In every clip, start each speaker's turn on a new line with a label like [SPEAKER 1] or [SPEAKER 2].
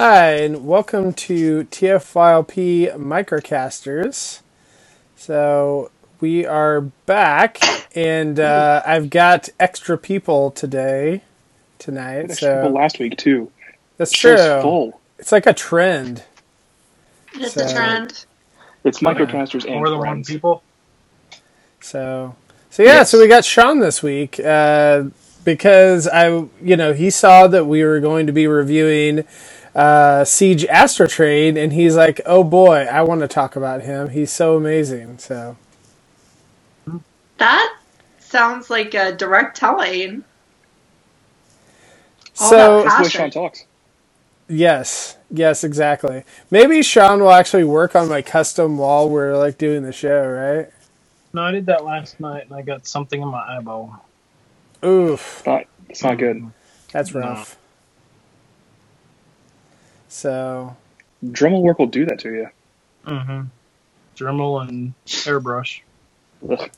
[SPEAKER 1] Hi, and welcome to TFYLP Microcasters. So, we are back, and uh, I've got extra people today, tonight.
[SPEAKER 2] Extra people last week too.
[SPEAKER 1] that's
[SPEAKER 2] Show's
[SPEAKER 1] true.
[SPEAKER 2] full.
[SPEAKER 1] It's like a trend.
[SPEAKER 3] It's
[SPEAKER 1] So-
[SPEAKER 3] a trend.
[SPEAKER 2] It's microcasters and
[SPEAKER 4] More than one
[SPEAKER 2] friends.
[SPEAKER 4] people.
[SPEAKER 1] So, so yeah,
[SPEAKER 2] Yes.
[SPEAKER 1] so we got Sean this week uh, because I, you know, he saw that we were going to be reviewing uh, Siege Astro Train, and he's like, "Oh boy, I want to talk about him. He's so amazing." So,
[SPEAKER 3] That sounds like a direct telling. All
[SPEAKER 1] so
[SPEAKER 3] that
[SPEAKER 2] That's the way
[SPEAKER 3] passion.
[SPEAKER 2] Sean talks.
[SPEAKER 1] yes, yes, exactly. Maybe Sean will actually work on my custom wall. We're like doing the show, right?
[SPEAKER 4] No, I did that last night, and I got something in my eyeball.
[SPEAKER 1] Oof,
[SPEAKER 2] Not, it's not good.
[SPEAKER 1] that's
[SPEAKER 4] No.
[SPEAKER 1] Rough. So,
[SPEAKER 2] Dremel work will do that to you.
[SPEAKER 4] Mm-hmm. Dremel and airbrush.
[SPEAKER 2] Ugh.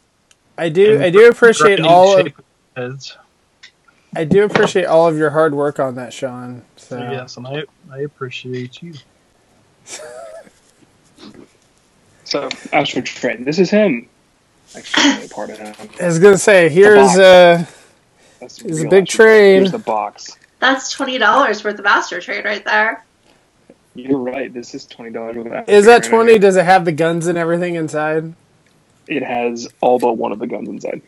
[SPEAKER 1] I do,
[SPEAKER 4] And
[SPEAKER 1] I do appreciate all of,
[SPEAKER 4] heads.
[SPEAKER 1] I do appreciate all of your hard work on that, Sean. So
[SPEAKER 4] So yes, and I I appreciate you.
[SPEAKER 2] So Astro Train. This is him. Actually, part of him.
[SPEAKER 1] I was gonna say, here's
[SPEAKER 2] box.
[SPEAKER 1] uh,
[SPEAKER 2] That's
[SPEAKER 1] It's a big
[SPEAKER 2] Astro
[SPEAKER 1] train.
[SPEAKER 2] Here's the box.
[SPEAKER 3] That's twenty dollars worth of Astro Trade right there.
[SPEAKER 2] You're right. This is twenty dollars.
[SPEAKER 1] is that twenty? Does it have the guns and everything inside?
[SPEAKER 2] It has all but one of the guns inside.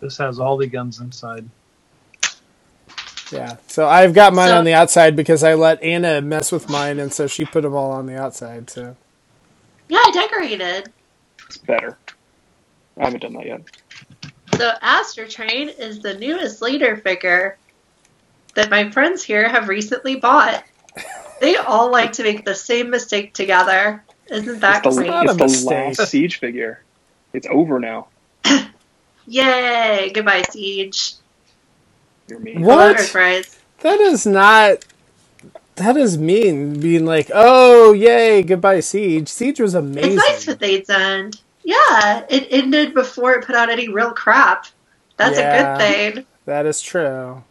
[SPEAKER 4] This has all the guns inside.
[SPEAKER 1] Yeah. So I've got mine
[SPEAKER 3] So-
[SPEAKER 1] on the outside because I let Anna mess with mine, and so she put them all on the outside. So
[SPEAKER 3] Yeah, I decorated.
[SPEAKER 2] It's better. I haven't done that yet.
[SPEAKER 3] So Astro Train is the newest leader figure that my friends here have recently bought. They all like to make the same mistake together. Isn't that
[SPEAKER 2] it's the,
[SPEAKER 3] great?
[SPEAKER 1] Not
[SPEAKER 2] it's the
[SPEAKER 1] mistake.
[SPEAKER 2] last siege figure. It's over now.
[SPEAKER 3] Yay! Goodbye, Siege.
[SPEAKER 2] You're mean.
[SPEAKER 1] What? That is not. That is mean. Being like, oh yay, goodbye, Siege. Siege was amazing.
[SPEAKER 3] It's nice with Fate's End. Yeah, it ended before it put out any real crap. That's
[SPEAKER 1] Yeah.
[SPEAKER 3] a good thing.
[SPEAKER 1] that is true.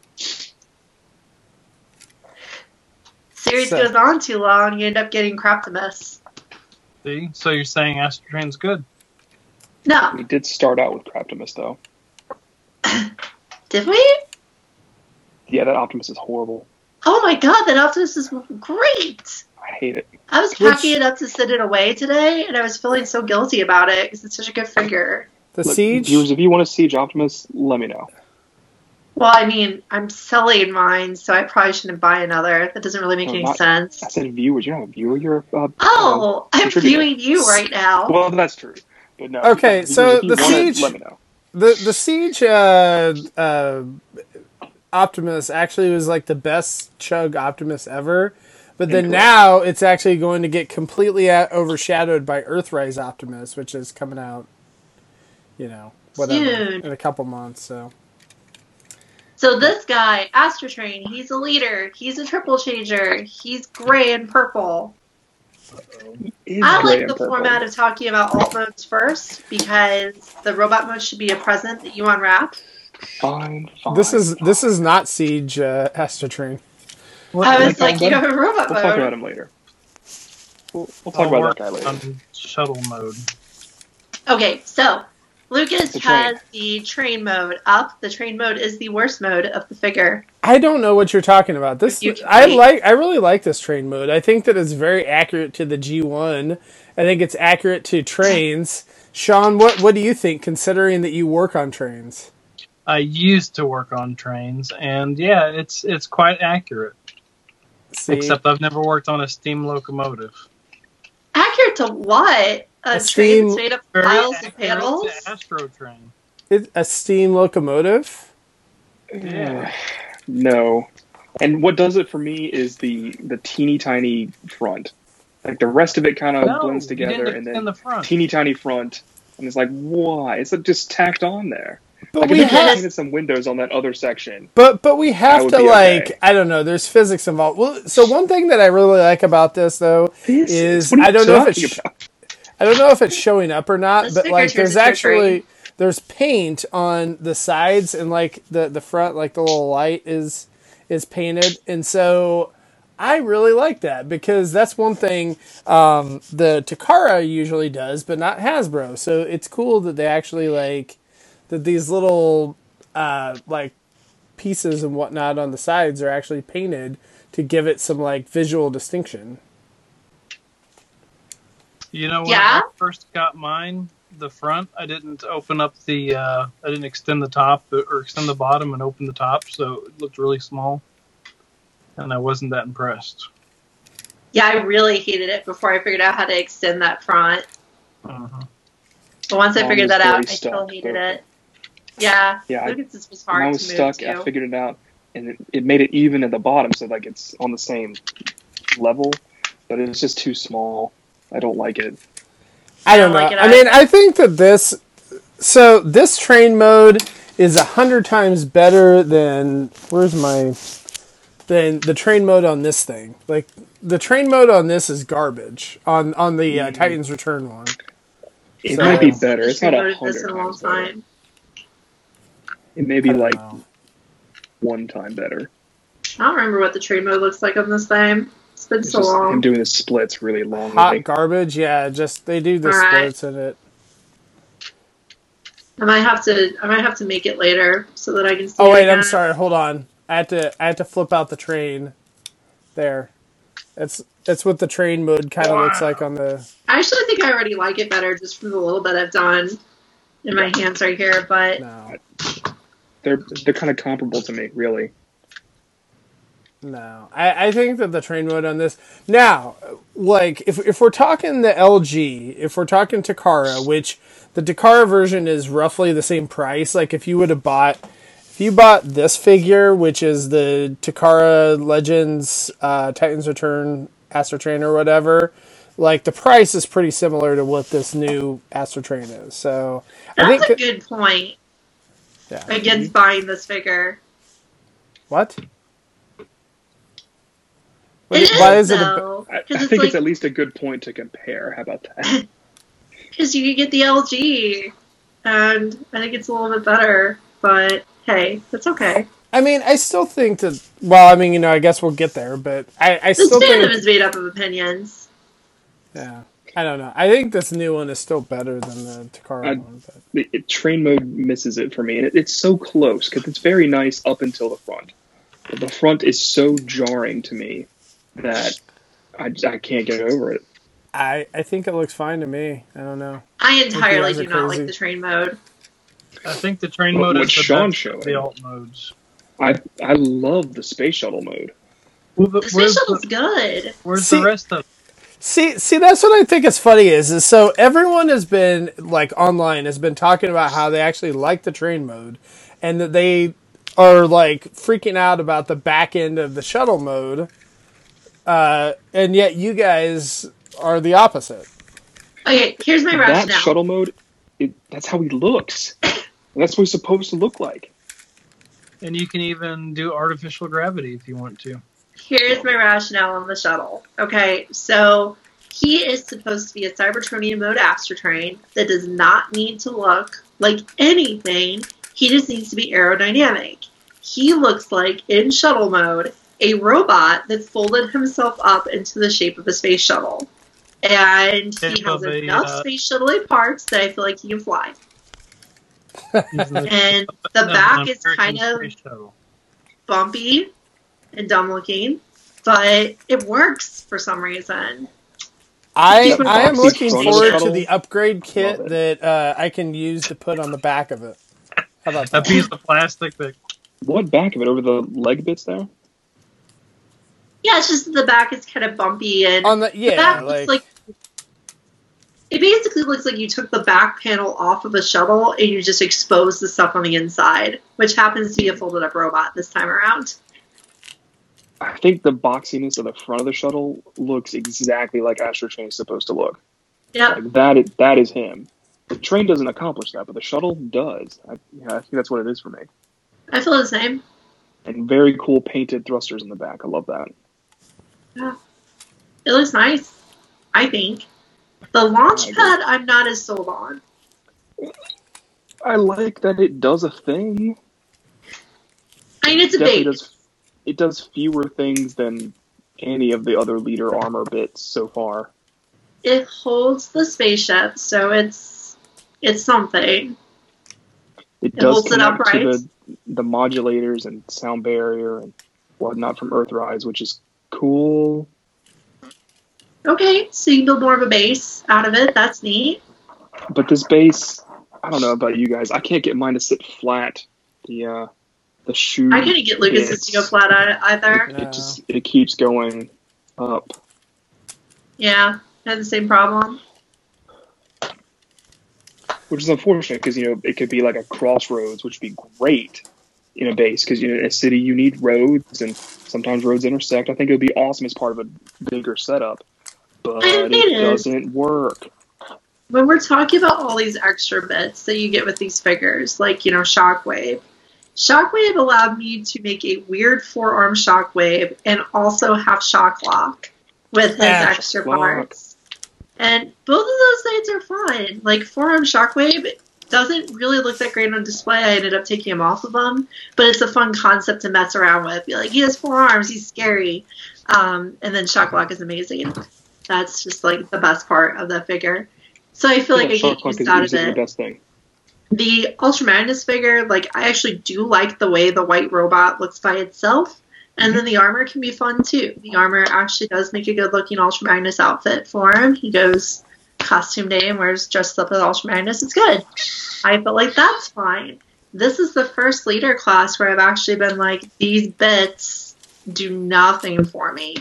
[SPEAKER 3] Series
[SPEAKER 1] So-
[SPEAKER 3] goes on too long, you end up getting crap Craptimus.
[SPEAKER 4] See, so you're saying Astro Train's good?
[SPEAKER 3] No,
[SPEAKER 2] We did start out with Craptimus though.
[SPEAKER 3] did we?
[SPEAKER 2] Yeah, that Optimus is horrible.
[SPEAKER 3] Oh my god, that Optimus is great!
[SPEAKER 2] I hate it.
[SPEAKER 3] I was
[SPEAKER 1] Which-
[SPEAKER 3] packing it up to send it away today, and I was feeling so guilty about it because it's such a good figure.
[SPEAKER 1] The
[SPEAKER 2] Look,
[SPEAKER 1] Siege.
[SPEAKER 2] Viewers, if you want to siege Optimus, let me know.
[SPEAKER 3] Well, I mean, I'm selling mine, so I probably shouldn't buy another. That doesn't really make
[SPEAKER 2] No,
[SPEAKER 3] any
[SPEAKER 2] not-
[SPEAKER 3] sense.
[SPEAKER 2] I said viewers. You're not a viewer. You're a. Uh,
[SPEAKER 3] Oh, I'm viewing you right now.
[SPEAKER 2] Well, that's true. But no.
[SPEAKER 1] Okay,
[SPEAKER 2] viewers,
[SPEAKER 1] so
[SPEAKER 2] if you
[SPEAKER 1] the
[SPEAKER 2] wanna,
[SPEAKER 1] siege-
[SPEAKER 2] Let me know.
[SPEAKER 1] the the siege uh, uh, Optimus actually was like the best chug Optimus ever, but then
[SPEAKER 2] Incorrect.
[SPEAKER 1] now it's actually going to get completely a- overshadowed by Earthrise Optimus, which is coming out, you know, whatever
[SPEAKER 3] Soon.
[SPEAKER 1] in a couple months. So
[SPEAKER 3] So this guy, Astro Train, he's a leader. He's a triple changer. He's gray and purple.
[SPEAKER 2] Is
[SPEAKER 3] I like the
[SPEAKER 2] purple.
[SPEAKER 3] format of talking about alt modes first because the robot mode should be a present that you unwrap.
[SPEAKER 2] Fine, fine.
[SPEAKER 1] this is this is not siege uh, Astrotrain.
[SPEAKER 4] What,
[SPEAKER 3] I was
[SPEAKER 2] like
[SPEAKER 3] like, you
[SPEAKER 2] one?
[SPEAKER 3] have a robot mode.
[SPEAKER 2] We'll talk about him later. We'll, we'll
[SPEAKER 4] I'll
[SPEAKER 2] talk about that guy later.
[SPEAKER 4] shuttle mode.
[SPEAKER 3] Okay, so Lucas
[SPEAKER 2] The
[SPEAKER 3] has the train mode up. The train mode is the worst mode of the figure.
[SPEAKER 1] I don't know what you're talking about. This I
[SPEAKER 3] wait.
[SPEAKER 1] like. I really like this train mode. I think that it's very accurate to the G1. I think it's accurate to trains. Sean, what what do you think? Considering that you work on trains.
[SPEAKER 4] I used to work on trains, and yeah, it's it's quite accurate.
[SPEAKER 1] See?
[SPEAKER 4] Except I've never worked on a steam locomotive.
[SPEAKER 3] Accurate to what? A,
[SPEAKER 1] A steam-
[SPEAKER 3] that's made of piles of panels?
[SPEAKER 4] Astro Train.
[SPEAKER 1] It, a steam locomotive.
[SPEAKER 4] Yeah. Mm.
[SPEAKER 2] No. And what does it for me is the the teeny tiny front. Like the rest of it kind of
[SPEAKER 4] No,
[SPEAKER 2] blends together, and then
[SPEAKER 4] the front.
[SPEAKER 2] teeny tiny front, and it's like why? It's like just tacked on there.
[SPEAKER 1] But
[SPEAKER 2] Like
[SPEAKER 1] we have,
[SPEAKER 2] some windows on that other section.
[SPEAKER 1] but but we have to like
[SPEAKER 2] okay.
[SPEAKER 1] I don't know. There's physics involved. Well, so one thing that I really like about this though
[SPEAKER 2] This
[SPEAKER 1] is
[SPEAKER 2] what are you
[SPEAKER 1] I don't know if it's
[SPEAKER 2] about?
[SPEAKER 1] I don't know if it's showing up or not,
[SPEAKER 3] This
[SPEAKER 1] but like there's actually there's paint on the sides and like the the front, like the little light is is painted, and so I really like that because that's one thing um, the Takara usually does, but not Hasbro. So it's cool that they actually like that these little uh, like pieces and whatnot on the sides are actually painted to give it some like visual distinction.
[SPEAKER 4] You know, when
[SPEAKER 3] Yeah?
[SPEAKER 4] I first got mine, the front, I didn't open up the, uh, I didn't extend the top or extend the bottom and open the top, so it looked really small. And I wasn't that impressed.
[SPEAKER 3] Yeah, I really hated it before I figured out how to extend that front.
[SPEAKER 4] Uh-huh.
[SPEAKER 3] But once I figured that out, I still hated
[SPEAKER 2] but-
[SPEAKER 3] it. Yeah,
[SPEAKER 2] Yeah, I-
[SPEAKER 3] Lucas was
[SPEAKER 2] When
[SPEAKER 3] hard
[SPEAKER 2] I was
[SPEAKER 3] to move
[SPEAKER 2] stuck. I figured it out, and it, it made it even at the bottom, so like it's on the same level, but it's just too small. I don't like it.
[SPEAKER 1] I don't
[SPEAKER 3] don't
[SPEAKER 1] know.
[SPEAKER 3] like it
[SPEAKER 1] I mean. I think that this so this train mode is a hundred times better than where's my than the train mode on this thing. Like the train mode on this is garbage on on the uh, Titans Return one.
[SPEAKER 2] It
[SPEAKER 1] So-
[SPEAKER 2] might be better. It's not a
[SPEAKER 3] Promoted this
[SPEAKER 2] hundred
[SPEAKER 3] in a long
[SPEAKER 2] times
[SPEAKER 3] time.
[SPEAKER 2] It may be like
[SPEAKER 1] know.
[SPEAKER 2] one time better.
[SPEAKER 3] I don't remember what the train mode looks like on this thing. It's been
[SPEAKER 2] It's
[SPEAKER 3] so
[SPEAKER 2] just him doing the splits really long.
[SPEAKER 1] hot garbage. Yeah, just they do the
[SPEAKER 3] All right.
[SPEAKER 1] splits in it.
[SPEAKER 3] I might have to. I might have to make it later so that I can see.
[SPEAKER 1] Oh
[SPEAKER 3] it
[SPEAKER 1] wait, I'm
[SPEAKER 3] again.
[SPEAKER 1] sorry. Hold on. I had to I had to flip out the train. There. it's it's what the train mode kind of looks like on the.
[SPEAKER 3] I actually think I already like it better just from the little bit I've done in my hands right here. But
[SPEAKER 1] No,
[SPEAKER 2] They're they're kind of comparable to me, really.
[SPEAKER 1] No. I, I think that the train mode on this now, like if if we're talking the LG, if we're talking Takara, which the Takara version is roughly the same price. Like if you would have bought. If you bought this figure, which is the Takara Legends uh, Titans Return Astro Train or whatever, like the price is pretty similar to what this new Astro Train is. So I
[SPEAKER 3] that's
[SPEAKER 1] think
[SPEAKER 3] a good point
[SPEAKER 1] yeah.
[SPEAKER 3] against buying this figure.
[SPEAKER 1] What?
[SPEAKER 3] It is
[SPEAKER 1] Why is it? A,
[SPEAKER 3] though,
[SPEAKER 2] I, I
[SPEAKER 3] because
[SPEAKER 2] think
[SPEAKER 3] it's
[SPEAKER 2] it's at least a good point to compare. How about that?
[SPEAKER 3] because you could get the LG, and I think it's a little bit better. But hey, that's okay.
[SPEAKER 1] I mean, I still think that. Well, I mean, you know, I guess we'll get there, but I, I
[SPEAKER 3] This
[SPEAKER 1] still
[SPEAKER 3] fandom
[SPEAKER 1] think.
[SPEAKER 3] is made up of opinions.
[SPEAKER 1] Yeah, I don't know. I think this new one is still better than the Takara
[SPEAKER 2] I-
[SPEAKER 1] one. But
[SPEAKER 2] the it, train mode misses it for me, and it, it's so close because it's very nice up until the front. But the front is so jarring to me that I, I can't get over it.
[SPEAKER 1] I, I think it looks fine to me. I don't know.
[SPEAKER 3] I entirely
[SPEAKER 1] guys
[SPEAKER 3] do not
[SPEAKER 1] crazy.
[SPEAKER 3] like the train mode.
[SPEAKER 4] I think the train
[SPEAKER 2] What-
[SPEAKER 4] mode
[SPEAKER 2] what's
[SPEAKER 4] is the
[SPEAKER 2] Sean
[SPEAKER 4] best
[SPEAKER 2] showing?
[SPEAKER 4] of the alt modes.
[SPEAKER 2] I I love the space shuttle mode.
[SPEAKER 4] Well, but
[SPEAKER 3] The
[SPEAKER 4] where's,
[SPEAKER 3] space shuttle's
[SPEAKER 4] the,
[SPEAKER 3] good.
[SPEAKER 4] where's
[SPEAKER 1] See-
[SPEAKER 4] the rest of
[SPEAKER 1] See, see, that's what I think is funny is, is so everyone has been like online has been talking about how they actually like the train mode, and that they are like freaking out about the back end of the shuttle mode, uh, and yet you guys are the opposite.
[SPEAKER 3] Okay, here's my rationale.
[SPEAKER 2] That shuttle mode, it, that's how he looks. That's what he's supposed to look like.
[SPEAKER 4] And you can even do artificial gravity if you want to.
[SPEAKER 3] Here's my rationale on the shuttle. Okay, so he is supposed to be a Cybertronian mode Astrotrain that does not need to look like anything. He just needs to be aerodynamic. He looks like, in shuttle mode, a robot that folded himself up into the shape of a space shuttle. And he
[SPEAKER 4] Shape
[SPEAKER 3] has
[SPEAKER 4] of a,
[SPEAKER 3] enough
[SPEAKER 4] uh,
[SPEAKER 3] space shuttle parts that I feel like he can fly.
[SPEAKER 4] The-
[SPEAKER 3] And the
[SPEAKER 4] of
[SPEAKER 3] back is kind of bumpy and dumb looking, but it works for some reason.
[SPEAKER 1] I I am looking
[SPEAKER 2] front
[SPEAKER 1] forward to the upgrade kit that uh, I can use to put on the back of it. How about
[SPEAKER 4] A
[SPEAKER 1] that?
[SPEAKER 4] piece of plastic that
[SPEAKER 2] What back of it over the leg bits there?
[SPEAKER 3] Yeah, it's just the back is kind of bumpy and
[SPEAKER 1] On the
[SPEAKER 3] the back
[SPEAKER 1] like,
[SPEAKER 3] looks like it basically looks like you took the back panel off of a shuttle and you just exposed the stuff on the inside, which happens to be a folded up robot this time around.
[SPEAKER 2] I think the boxiness of the front of the shuttle looks exactly like Astro Train is supposed to look.
[SPEAKER 3] Yep.
[SPEAKER 2] Like that is that is him. The train doesn't accomplish that, but the shuttle does. I, yeah, I think that's what it is for me.
[SPEAKER 3] I feel the same.
[SPEAKER 2] And very cool painted thrusters in the back. I love that.
[SPEAKER 3] It looks nice, I think. The launch pad I'm not as sold on.
[SPEAKER 2] I like that it does a thing.
[SPEAKER 3] I mean it's a
[SPEAKER 2] Definitely does. It does fewer things than any of the other leader armor bits so far.
[SPEAKER 3] It holds the spaceship, so it's it's something.
[SPEAKER 2] It
[SPEAKER 3] It
[SPEAKER 2] does
[SPEAKER 3] holds it
[SPEAKER 2] connect to the the modulators and sound barrier and whatnot from Earthrise, which is cool.
[SPEAKER 3] Okay, so you can build more of a base out of it. That's neat.
[SPEAKER 2] But this base, I don't know about you guys. I can't get mine to sit flat. The uh, the shoe.
[SPEAKER 3] I couldn't get Lucas's to go flat on it either.
[SPEAKER 1] No.
[SPEAKER 2] It just it keeps going up.
[SPEAKER 3] Yeah, I had the same problem.
[SPEAKER 2] which is unfortunate because you know it could be like a crossroads, which would be great in a base because you know in a city you need roads and sometimes roads intersect. I think it would be awesome as part of a bigger setup, but
[SPEAKER 3] I
[SPEAKER 2] it
[SPEAKER 3] it is.
[SPEAKER 2] doesn't work.
[SPEAKER 3] When we're talking about all these extra bits that you get with these figures, like, you know, Shockwave, Shockwave allowed me to make a weird forearm Shockwave and also have Shock Lock with his
[SPEAKER 1] Ah,
[SPEAKER 3] extra parts. And both of those things are fine. Like, forearm Shockwave doesn't really look that great on display. I ended up taking him off of them, but it's a fun concept to mess around with. Be like, he has four arms, he's scary. Um, and then Shock is amazing. That's just like the best part of the figure. So I feel like I get used out of
[SPEAKER 2] easily the
[SPEAKER 3] it.
[SPEAKER 2] best thing.
[SPEAKER 3] The Ultra Magnus figure, like I actually do like the way the white robot looks by itself. And then the armor can be fun too. The armor actually does make a good looking Ultra Magnus outfit for him. He goes costume day and wears dressed up as Ultra Magnus. It's good. I feel like that's fine. This is the first leader class where I've actually been like, these bits do nothing for me.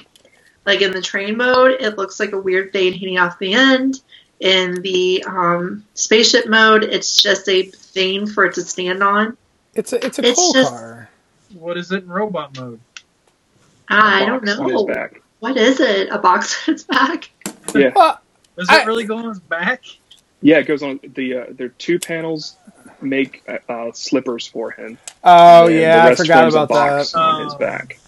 [SPEAKER 3] Like in the train mode, it looks like a weird thing hitting off the end. In the um, spaceship mode, it's just a thing for it to stand on.
[SPEAKER 1] It's a it's a
[SPEAKER 3] It's
[SPEAKER 1] coal
[SPEAKER 3] just-
[SPEAKER 1] car.
[SPEAKER 4] What is it in robot mode?
[SPEAKER 3] I don't
[SPEAKER 2] Box on his
[SPEAKER 3] know. What is it? A box on its back?
[SPEAKER 2] Yeah,
[SPEAKER 1] Well,
[SPEAKER 4] Does
[SPEAKER 1] I-
[SPEAKER 4] it really go on his back?
[SPEAKER 2] yeah. It goes on the uh, there are two panels make uh, uh, slippers for him.
[SPEAKER 1] oh yeah, I forgot
[SPEAKER 2] forms a
[SPEAKER 1] about
[SPEAKER 2] box
[SPEAKER 1] that.
[SPEAKER 2] on his
[SPEAKER 4] Oh.
[SPEAKER 2] back.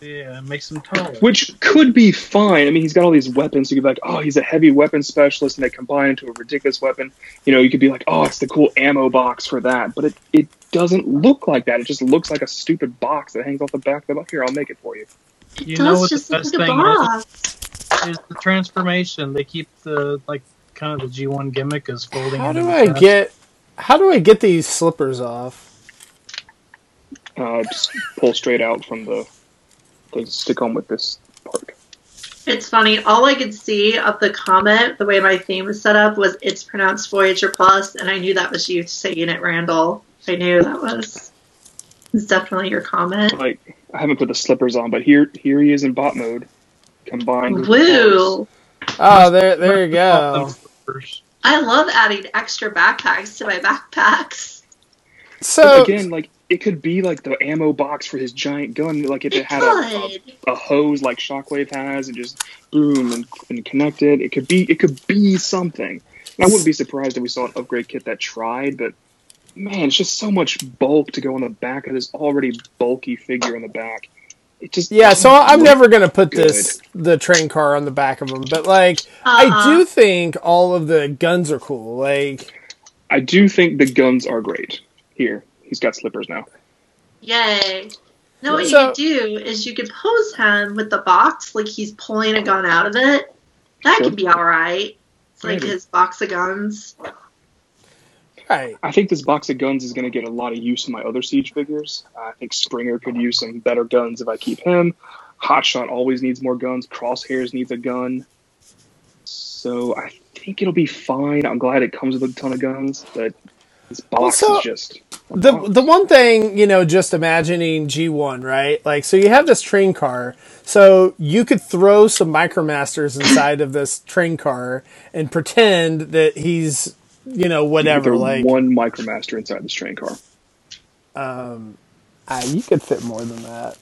[SPEAKER 4] Yeah, it makes him taller.
[SPEAKER 2] which could be fine. I mean, he's got all these weapons. You could be like, oh, he's a heavy weapon specialist, and they combine into a ridiculous weapon. You know, you could be like, oh, it's the cool ammo box for that. But it, it doesn't look like that. It just looks like a stupid box that hangs off the back of the Here, I'll make it for you.
[SPEAKER 3] It
[SPEAKER 4] You
[SPEAKER 3] does
[SPEAKER 4] know what the
[SPEAKER 3] just look
[SPEAKER 4] best
[SPEAKER 3] like a
[SPEAKER 4] thing is?
[SPEAKER 3] box.
[SPEAKER 4] Is the transformation? They keep the like kind of the G1 gimmick as folding.
[SPEAKER 1] How do I
[SPEAKER 4] chest.
[SPEAKER 1] get how do I get these slippers off?
[SPEAKER 2] Uh, just pull straight out from the. They stick on with this part.
[SPEAKER 3] It's funny. All I could see of the comment, the way my theme was set up, was it's pronounced Voyager Plus, and I knew that was you saying it, Randall. I knew that was. It's definitely your comment.
[SPEAKER 2] Like, I haven't put the slippers on, but here, here he is in bot mode, combined. with
[SPEAKER 3] Woo!
[SPEAKER 1] Oh, there there you go.
[SPEAKER 3] I love adding extra backpacks to my backpacks.
[SPEAKER 2] But
[SPEAKER 1] So
[SPEAKER 2] again, like it could be like the ammo box for his giant gun. Like if it
[SPEAKER 3] It
[SPEAKER 2] had a, a a hose like Shockwave has and just boom and, and connected. It could be it could be something. And I wouldn't be surprised if we saw an upgrade kit that tried, but man, it's just so much bulk to go on the back of this already bulky figure on the back. It just
[SPEAKER 1] yeah, so I'm never gonna put
[SPEAKER 2] good.
[SPEAKER 1] this the train car on the back of them, but like I
[SPEAKER 3] Uh-uh.
[SPEAKER 1] do think all of the guns are cool. Like
[SPEAKER 2] I do think the guns are great. Here, he's got slippers now.
[SPEAKER 3] Yay. No, what
[SPEAKER 1] So-
[SPEAKER 3] you could do is you could pose him with the box like he's pulling a gun out of it. That
[SPEAKER 2] Sure.
[SPEAKER 3] could be alright. It's like
[SPEAKER 2] Maybe.
[SPEAKER 3] his box of guns.
[SPEAKER 1] Right.
[SPEAKER 2] I think this box of guns is going to get a lot of use in my other siege figures. I think Springer could use some better guns if I keep him. Hotshot always needs more guns. Crosshairs needs a gun. So I think it'll be fine. I'm glad it comes with a ton of guns, but this box
[SPEAKER 1] so-
[SPEAKER 2] is just
[SPEAKER 1] the
[SPEAKER 2] box.
[SPEAKER 1] the one thing you know just imagining g1 right like so you have this train car so you could throw some micromasters inside of this train car and pretend that he's you know whatever like
[SPEAKER 2] one micromaster inside this train car.
[SPEAKER 1] Um, ah, you could fit more than that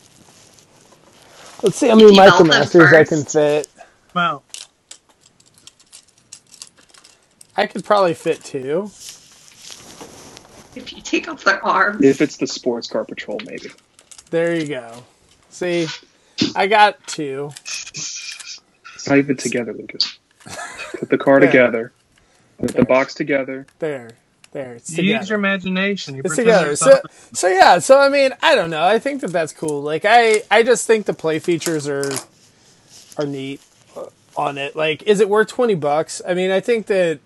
[SPEAKER 1] let's see how many
[SPEAKER 3] You develop them
[SPEAKER 1] micromasters i can fit
[SPEAKER 4] Wow.
[SPEAKER 1] i could probably fit two
[SPEAKER 3] If you take off their arms.
[SPEAKER 2] If it's the sports car patrol, maybe.
[SPEAKER 1] there you go see i got two
[SPEAKER 2] It's not even together, Lucas. Put the car
[SPEAKER 1] Yeah.
[SPEAKER 2] together. Put the box together.
[SPEAKER 1] there there it's
[SPEAKER 4] You
[SPEAKER 1] together.
[SPEAKER 4] use your imagination. You
[SPEAKER 1] It's together. So, so yeah. So I mean, I don't know. I think that that's cool. Like I, I just think the play features are are neat uh, on it. Like, is it worth twenty bucks? I mean, I think that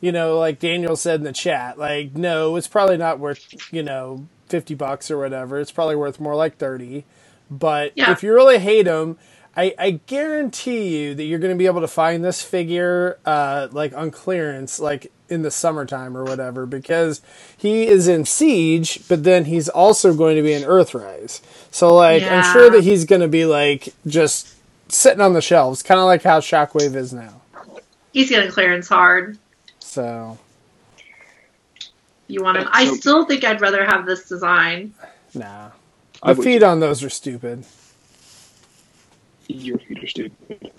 [SPEAKER 1] you know, like Daniel said in the chat, like no, it's probably not worth you know fifty bucks or whatever. It's probably worth more like thirty. But
[SPEAKER 3] Yeah.
[SPEAKER 1] if you really hate him, I, I guarantee you that you're going to be able to find this figure uh, like on clearance, like in the summertime or whatever, because he is in Siege, but then he's also going to be in Earthrise. So like I'm sure that he's going to be like just sitting on the shelves, kind of like how Shockwave is now.
[SPEAKER 3] He's getting clearance hard.
[SPEAKER 1] So
[SPEAKER 3] You want him? I still think I'd rather have this design.
[SPEAKER 1] nah, the feet on those are stupid.
[SPEAKER 2] Your feet are stupid.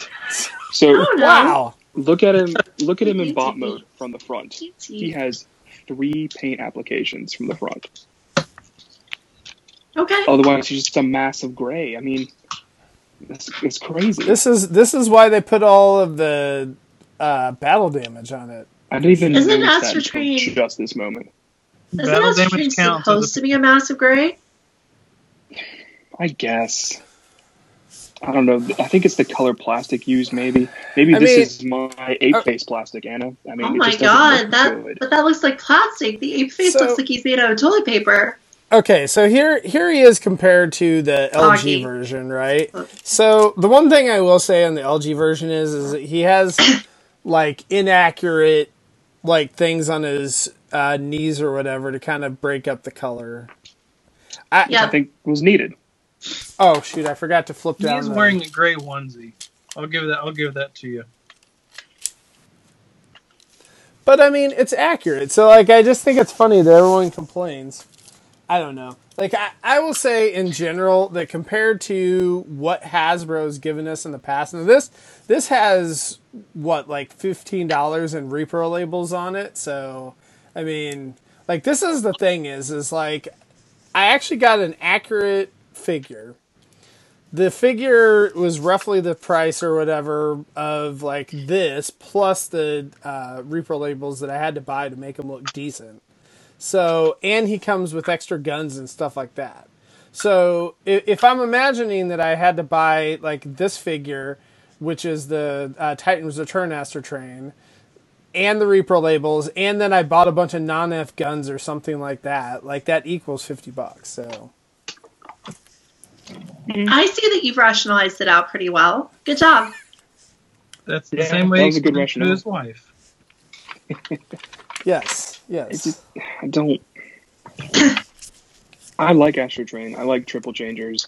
[SPEAKER 2] So
[SPEAKER 3] don't.
[SPEAKER 1] Wow.
[SPEAKER 2] look at him. Look at him in bot mode from the front. He has three paint applications from the front.
[SPEAKER 3] Okay.
[SPEAKER 2] Otherwise, he's just a mass of gray. I mean, it's, it's crazy.
[SPEAKER 1] This is this is why they put all of the uh, battle damage on it.
[SPEAKER 2] I didn't even
[SPEAKER 3] Isn't
[SPEAKER 2] notice that
[SPEAKER 3] Astro
[SPEAKER 2] until
[SPEAKER 3] Train-
[SPEAKER 2] just this moment.
[SPEAKER 3] Isn't
[SPEAKER 4] Battle
[SPEAKER 3] that
[SPEAKER 4] damage
[SPEAKER 3] train supposed
[SPEAKER 4] as
[SPEAKER 3] to be a massive gray?
[SPEAKER 2] I guess. I don't know. I think it's the color plastic used. Maybe. Maybe
[SPEAKER 1] I
[SPEAKER 2] this
[SPEAKER 1] mean-
[SPEAKER 2] is my ape face plastic, Anna. I mean,
[SPEAKER 3] oh
[SPEAKER 2] it
[SPEAKER 3] my
[SPEAKER 2] just
[SPEAKER 3] god, that
[SPEAKER 2] good.
[SPEAKER 3] but that looks like plastic. The ape face
[SPEAKER 1] So-
[SPEAKER 3] looks like he's made out of toilet paper.
[SPEAKER 1] Okay, so here here he is compared to the LG
[SPEAKER 3] Foggy.
[SPEAKER 1] version, right? So the one thing I will say on the LG version is is that he has like inaccurate like things on his uh, knees or whatever to kind of break up the color. I,
[SPEAKER 3] Yeah.
[SPEAKER 2] I think was needed.
[SPEAKER 1] Oh shoot, I forgot to flip down.
[SPEAKER 4] he's
[SPEAKER 1] the-
[SPEAKER 4] wearing a gray onesie. I'll give that. I'll give that to you.
[SPEAKER 1] But I mean, it's accurate. So like, I just think it's funny that everyone complains. I don't know. Like, I, I will say in general that compared to what Hasbro's given us in the past, and this this has what like fifteen dollars in repro labels on it. So I mean, like this is the thing is is like I actually got an accurate figure. The figure was roughly the price or whatever of like this plus the uh, repro labels that I had to buy to make him look decent. So, and he comes with extra guns and stuff like that. So, if, if I'm imagining that I had to buy like this figure, which is the uh, Titan's Return Astro Train, and the repro labels, and then I bought a bunch of non-F guns or something like that, like that equals fifty bucks. So, Mm-hmm.
[SPEAKER 3] I see that you've rationalized it out pretty well. Good job.
[SPEAKER 4] That's the
[SPEAKER 2] Yeah,
[SPEAKER 4] same way
[SPEAKER 2] that
[SPEAKER 4] he
[SPEAKER 2] was a good
[SPEAKER 4] did to his wife.
[SPEAKER 1] yes,
[SPEAKER 2] It's
[SPEAKER 1] yes.
[SPEAKER 2] just, I don't. I like Astro Train. I like triple changers.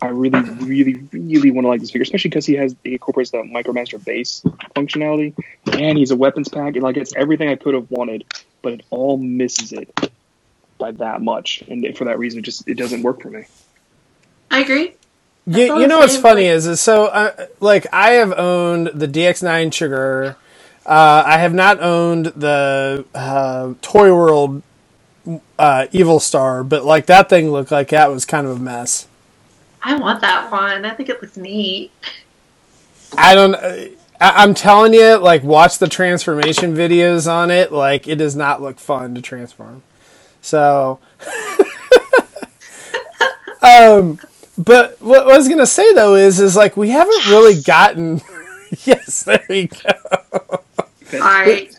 [SPEAKER 2] I really, really, really want to like this figure, especially because he has he incorporates the Micromaster base functionality, and he's a weapons pack. Like it's everything I could have wanted, but it all misses it by that much, and for that reason, it just it doesn't work for me.
[SPEAKER 3] I agree.
[SPEAKER 1] You, you know what's funny is, is so uh, like I have owned the DX9 Sugar. Uh, I have not owned the uh, Toy World uh, Evil Star, but like that thing looked like that was kind of a mess.
[SPEAKER 3] I want that one. I think it looks neat.
[SPEAKER 1] I don't. Uh, I, I'm telling you, like watch the transformation videos on it. Like it does not look fun to transform. So, um, but what I was gonna say though is, is like we haven't really gotten. yes, there you go.
[SPEAKER 3] All right.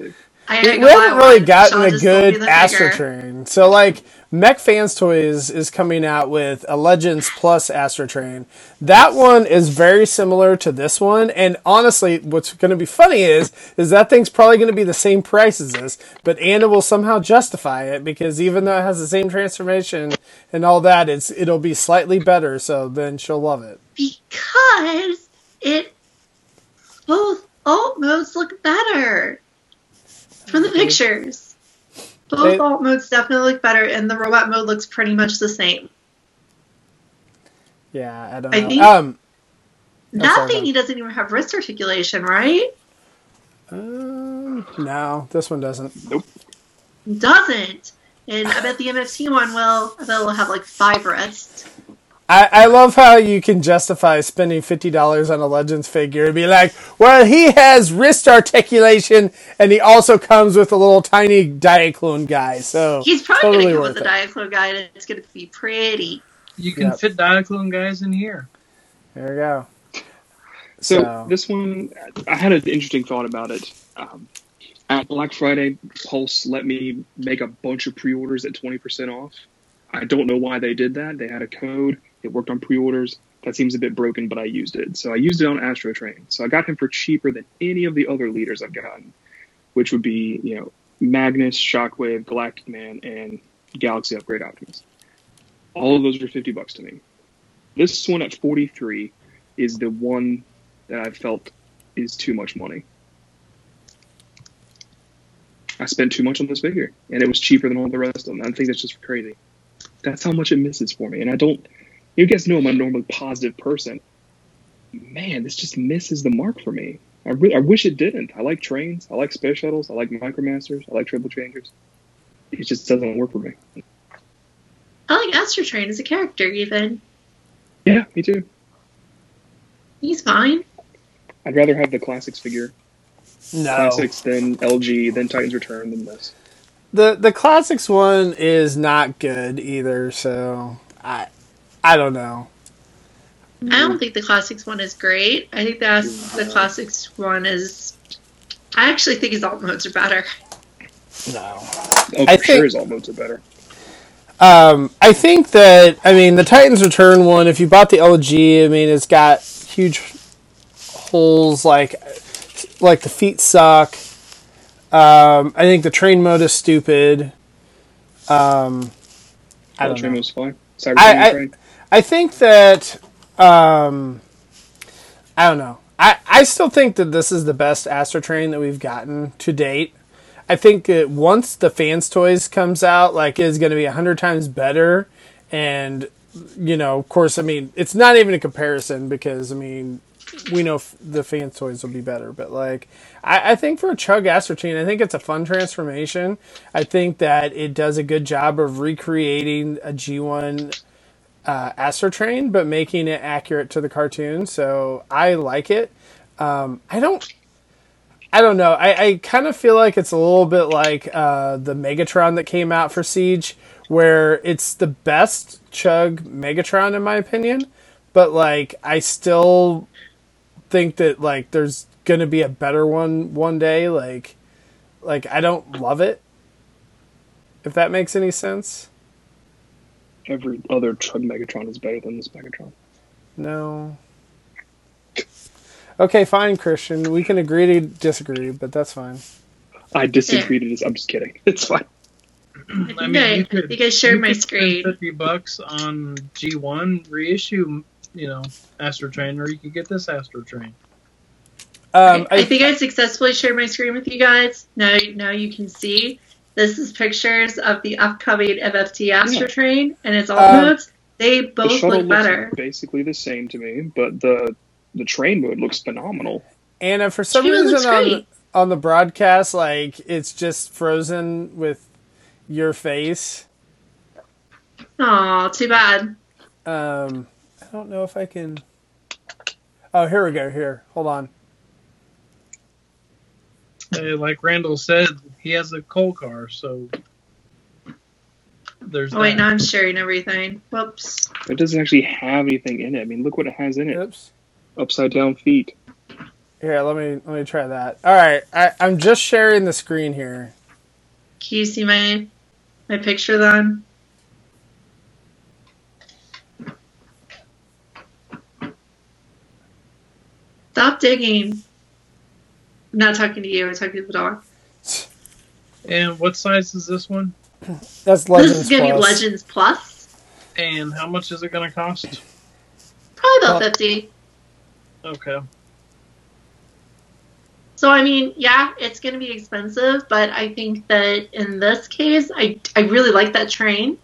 [SPEAKER 1] We, haven't really gotten
[SPEAKER 3] Sean
[SPEAKER 1] a
[SPEAKER 3] just sold me
[SPEAKER 1] good Astro. Train. So like Mech Fans Toys is coming out with a Legends Plus Astro Train. That one is very similar to this one, and honestly, what's going to be funny is is that thing's probably going to be the same price as this, but Anna will somehow justify it because even though it has the same transformation and all that, it's it'll be slightly better. So then she'll love it.
[SPEAKER 3] Because it both alt modes look better from the pictures. Both
[SPEAKER 1] It-
[SPEAKER 3] alt modes definitely look better, and the robot mode looks pretty much the same.
[SPEAKER 1] Yeah, I don't
[SPEAKER 3] I
[SPEAKER 1] know.
[SPEAKER 3] think-
[SPEAKER 1] um,
[SPEAKER 3] that
[SPEAKER 1] sorry,
[SPEAKER 3] thing he doesn't even have wrist articulation, right?
[SPEAKER 1] um, no, this one doesn't.
[SPEAKER 2] Nope.
[SPEAKER 3] Doesn't. And I bet the MFT one will. I bet it'll have like five wrists.
[SPEAKER 1] I, I love how you can justify spending fifty dollars on a Legends figure and be like, well, he has wrist articulation and he also comes with a little tiny Diaclone guy, so
[SPEAKER 3] He's probably
[SPEAKER 1] totally
[SPEAKER 3] gonna come
[SPEAKER 1] worth
[SPEAKER 3] with
[SPEAKER 1] it.
[SPEAKER 3] the Diaclone guy, and it's gonna be pretty.
[SPEAKER 4] You can
[SPEAKER 1] Yep.
[SPEAKER 4] fit Diaclone guys in here.
[SPEAKER 1] there we go.
[SPEAKER 2] So,
[SPEAKER 1] So-
[SPEAKER 2] this one, I had an interesting thought about it. Um, at Black Friday, Pulse let me make a bunch of pre-orders at twenty percent off. I don't know why they did that. They had a code. It worked on pre-orders. That seems a bit broken, but I used it. So I used it on Astro Train. So I got him for cheaper than any of the other leaders I've gotten, which would be you know Magnus, Shockwave, Galactic Man, and Galaxy Upgrade Optimus. All of those are fifty bucks to me. This one at forty three is the one that I felt is too much money. I spent too much on this figure, and it was cheaper than all the rest of them. I think that's just crazy. That's how much it misses for me, and I don't. You guys know I'm a normally positive person. Man, this just misses the mark for me. I, re- I wish it didn't. I like trains. I like space shuttles. I like micromasters. I like triple changers. It just doesn't work for me.
[SPEAKER 3] I like Astro Train as a character, even.
[SPEAKER 2] Yeah, me too.
[SPEAKER 3] He's fine.
[SPEAKER 2] I'd rather have the classics figure.
[SPEAKER 1] No,
[SPEAKER 2] Classics, then LG, then Titans Return, than this.
[SPEAKER 1] the the classics one is not good either. So I I don't know.
[SPEAKER 3] I don't think the classics one is great. I think that the classics one is. I actually think his alt modes are better.
[SPEAKER 1] No.
[SPEAKER 2] Oh, for
[SPEAKER 1] I
[SPEAKER 2] sure,
[SPEAKER 1] think-
[SPEAKER 2] his alt modes are better.
[SPEAKER 1] Um, I think that I mean the Titans Return one. If you bought the LG, I mean it's got huge holes like like the feet suck. Um, I think the train mode is stupid. Um, I
[SPEAKER 2] I
[SPEAKER 1] don't the
[SPEAKER 2] train
[SPEAKER 1] know.
[SPEAKER 2] was fine.
[SPEAKER 1] I- I- I think that um, I don't know. I, I still think that this is the best Astro Train that we've gotten to date. I think that once the fans toys comes out, like it is going to be a hundred times better. And you know, of course, I mean, it's not even a comparison because I mean, we know f- the fan toys will be better. But like, I, I think for a Chug Astro Train, I think it's a fun transformation. I think that it does a good job of recreating a G1 uh, Astro Train, but making it accurate to the cartoon. So I like it. Um, I don't. I don't know. I, I kind of feel like it's a little bit like uh, the Megatron that came out for Siege, where it's the best Chug Megatron in my opinion, but like I still think that like there's gonna be a better one one day. Like, like I don't love it. If that makes any sense.
[SPEAKER 2] Every other Chug Megatron is better than this Megatron.
[SPEAKER 1] No. Okay, fine, Christian. We can agree to disagree, but that's fine.
[SPEAKER 2] I disagree to this. I'm just kidding. It's fine.
[SPEAKER 3] I think I, I think I shared
[SPEAKER 4] you
[SPEAKER 3] my
[SPEAKER 4] could spend
[SPEAKER 3] screen.
[SPEAKER 4] Fifty bucks on G one reissue, you know, Astro Train, or you could get this Astro Train.
[SPEAKER 1] Um,
[SPEAKER 3] I,
[SPEAKER 1] I,
[SPEAKER 3] think I successfully shared my screen with you guys. Now, now you can see. This is pictures of the upcoming MFT Astro
[SPEAKER 2] Yeah.
[SPEAKER 3] Train and its all
[SPEAKER 1] Um,
[SPEAKER 3] modes. They both
[SPEAKER 2] shuttle
[SPEAKER 3] look
[SPEAKER 2] looks
[SPEAKER 3] better.
[SPEAKER 2] basically the same to me, but the the train mode looks phenomenal.
[SPEAKER 1] Anna, for some
[SPEAKER 3] Streamer looks
[SPEAKER 1] reason on,
[SPEAKER 3] great.
[SPEAKER 1] on the broadcast, like it's just frozen with your face.
[SPEAKER 3] Oh, too bad.
[SPEAKER 1] Um, I don't know if I can. Oh, here we go. Here, hold on.
[SPEAKER 4] Uh, like Randall said, he has a coal car, so there's
[SPEAKER 3] Oh wait,
[SPEAKER 4] that.
[SPEAKER 3] now I'm sharing everything. Whoops.
[SPEAKER 2] It doesn't actually have anything in it. I mean, look what it has in it.
[SPEAKER 1] Oops.
[SPEAKER 2] Upside down feet.
[SPEAKER 1] Here, let me let me try that. All right, I, I'm just sharing the screen here.
[SPEAKER 3] Can you see my my picture then? Stop digging. I'm not talking to you. I'm talking to the dog.
[SPEAKER 4] And what size is this one?
[SPEAKER 1] That's Legends Plus.
[SPEAKER 3] this is gonna be Legends Plus.
[SPEAKER 4] And how much is it going to cost?
[SPEAKER 3] Probably about
[SPEAKER 1] Well-
[SPEAKER 3] fifty.
[SPEAKER 4] Okay.
[SPEAKER 3] So I mean, yeah, it's going to be expensive, but I think that in this case, I I really like that train.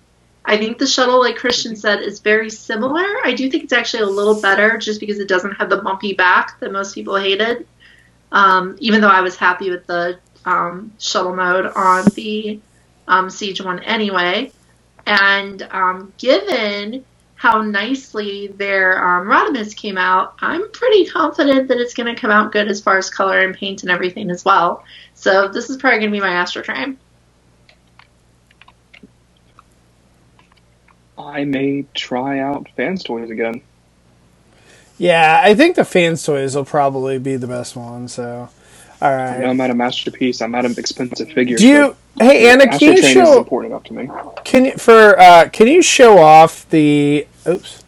[SPEAKER 3] I think the shuttle, like Christian said, is very similar. I do think it's actually a little better, just because it doesn't have the bumpy back that most people hated. Um, even though I was happy with the um, shuttle mode on the um, Siege one anyway, and um, given how nicely their um, Rodimus came out, I'm pretty confident that it's going to come out good as far as color and paint and everything as well. So this is probably going to be my Astro Train.
[SPEAKER 2] I may try out Fans Toys again.
[SPEAKER 1] Yeah, I think the fans toys will probably be the best one. So, all
[SPEAKER 2] I know I'm at a masterpiece. I'm at an expensive figure.
[SPEAKER 1] Do you? Hey Anna, can you
[SPEAKER 2] Astrotrain is
[SPEAKER 1] show?
[SPEAKER 2] important enough to me.
[SPEAKER 1] Can you for? Uh, can you show off the? Oops.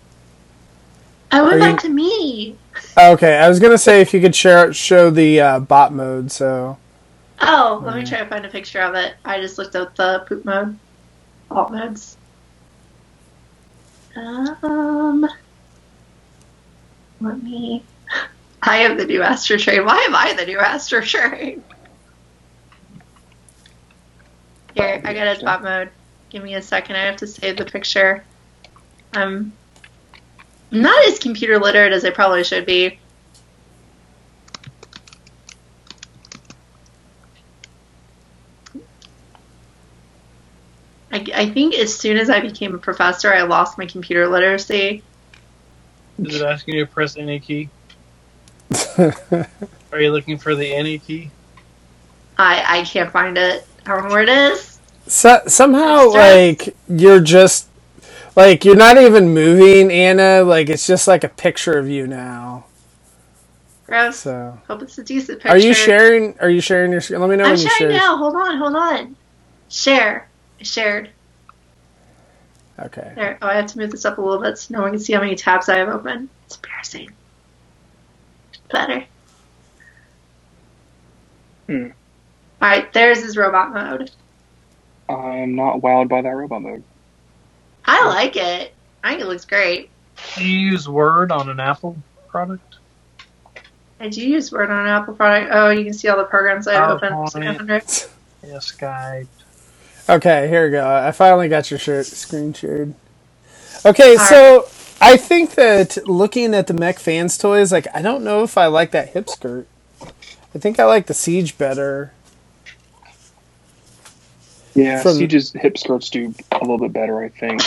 [SPEAKER 3] I went
[SPEAKER 1] Are
[SPEAKER 3] back
[SPEAKER 1] you-
[SPEAKER 3] to me.
[SPEAKER 1] Okay, I was gonna say if you could share show the uh, bot mode. So
[SPEAKER 3] Oh, let me try to find a picture of it. I just looked up the poop mode, alt modes. Um, let me. I am the new Astro Train. Why am I the new Astro Train? Here, I got his bot mode. Give me a second. I have to save the picture. I'm not as computer literate as I probably should be. I, I think as soon as I became a professor, I lost my computer literacy.
[SPEAKER 4] Is it asking you to press any key? Are you looking for the any key?
[SPEAKER 3] I, I can't find it. I don't know where it is.
[SPEAKER 1] So, somehow,
[SPEAKER 3] It's
[SPEAKER 1] like you're just like you're not even moving, Anna. Like it's just like a picture of you now.
[SPEAKER 3] Gross.
[SPEAKER 1] So,
[SPEAKER 3] Hope it's a decent picture.
[SPEAKER 1] are you sharing? Are you sharing your screen? Let me know
[SPEAKER 3] I'm
[SPEAKER 1] when you
[SPEAKER 3] sharing
[SPEAKER 1] share.
[SPEAKER 3] now. Hold on, hold on. Share. I shared.
[SPEAKER 1] Okay.
[SPEAKER 3] There. Oh, I have to move this up a little bit so no one can see how many tabs I have open. It's embarrassing. Better.
[SPEAKER 2] Hmm.
[SPEAKER 3] Alright, there's his robot mode.
[SPEAKER 2] I'm not wowed by that robot mode.
[SPEAKER 3] I like it. I think it looks great.
[SPEAKER 4] Do you use Word on an Apple product?
[SPEAKER 3] I do use Word on an Apple product. Oh, you can see all the programs I have open.
[SPEAKER 4] PowerPoint.
[SPEAKER 3] 700.
[SPEAKER 4] Yeah, Skype.
[SPEAKER 1] Okay, here we go. I finally got your shirt screen shared. Okay,
[SPEAKER 3] All
[SPEAKER 1] so I think that looking at the mech fans toys, like I don't know if I like that hip skirt. I think I like the siege better.
[SPEAKER 2] Yeah,
[SPEAKER 1] From-
[SPEAKER 2] Siege's hip skirts do a little bit better, I think.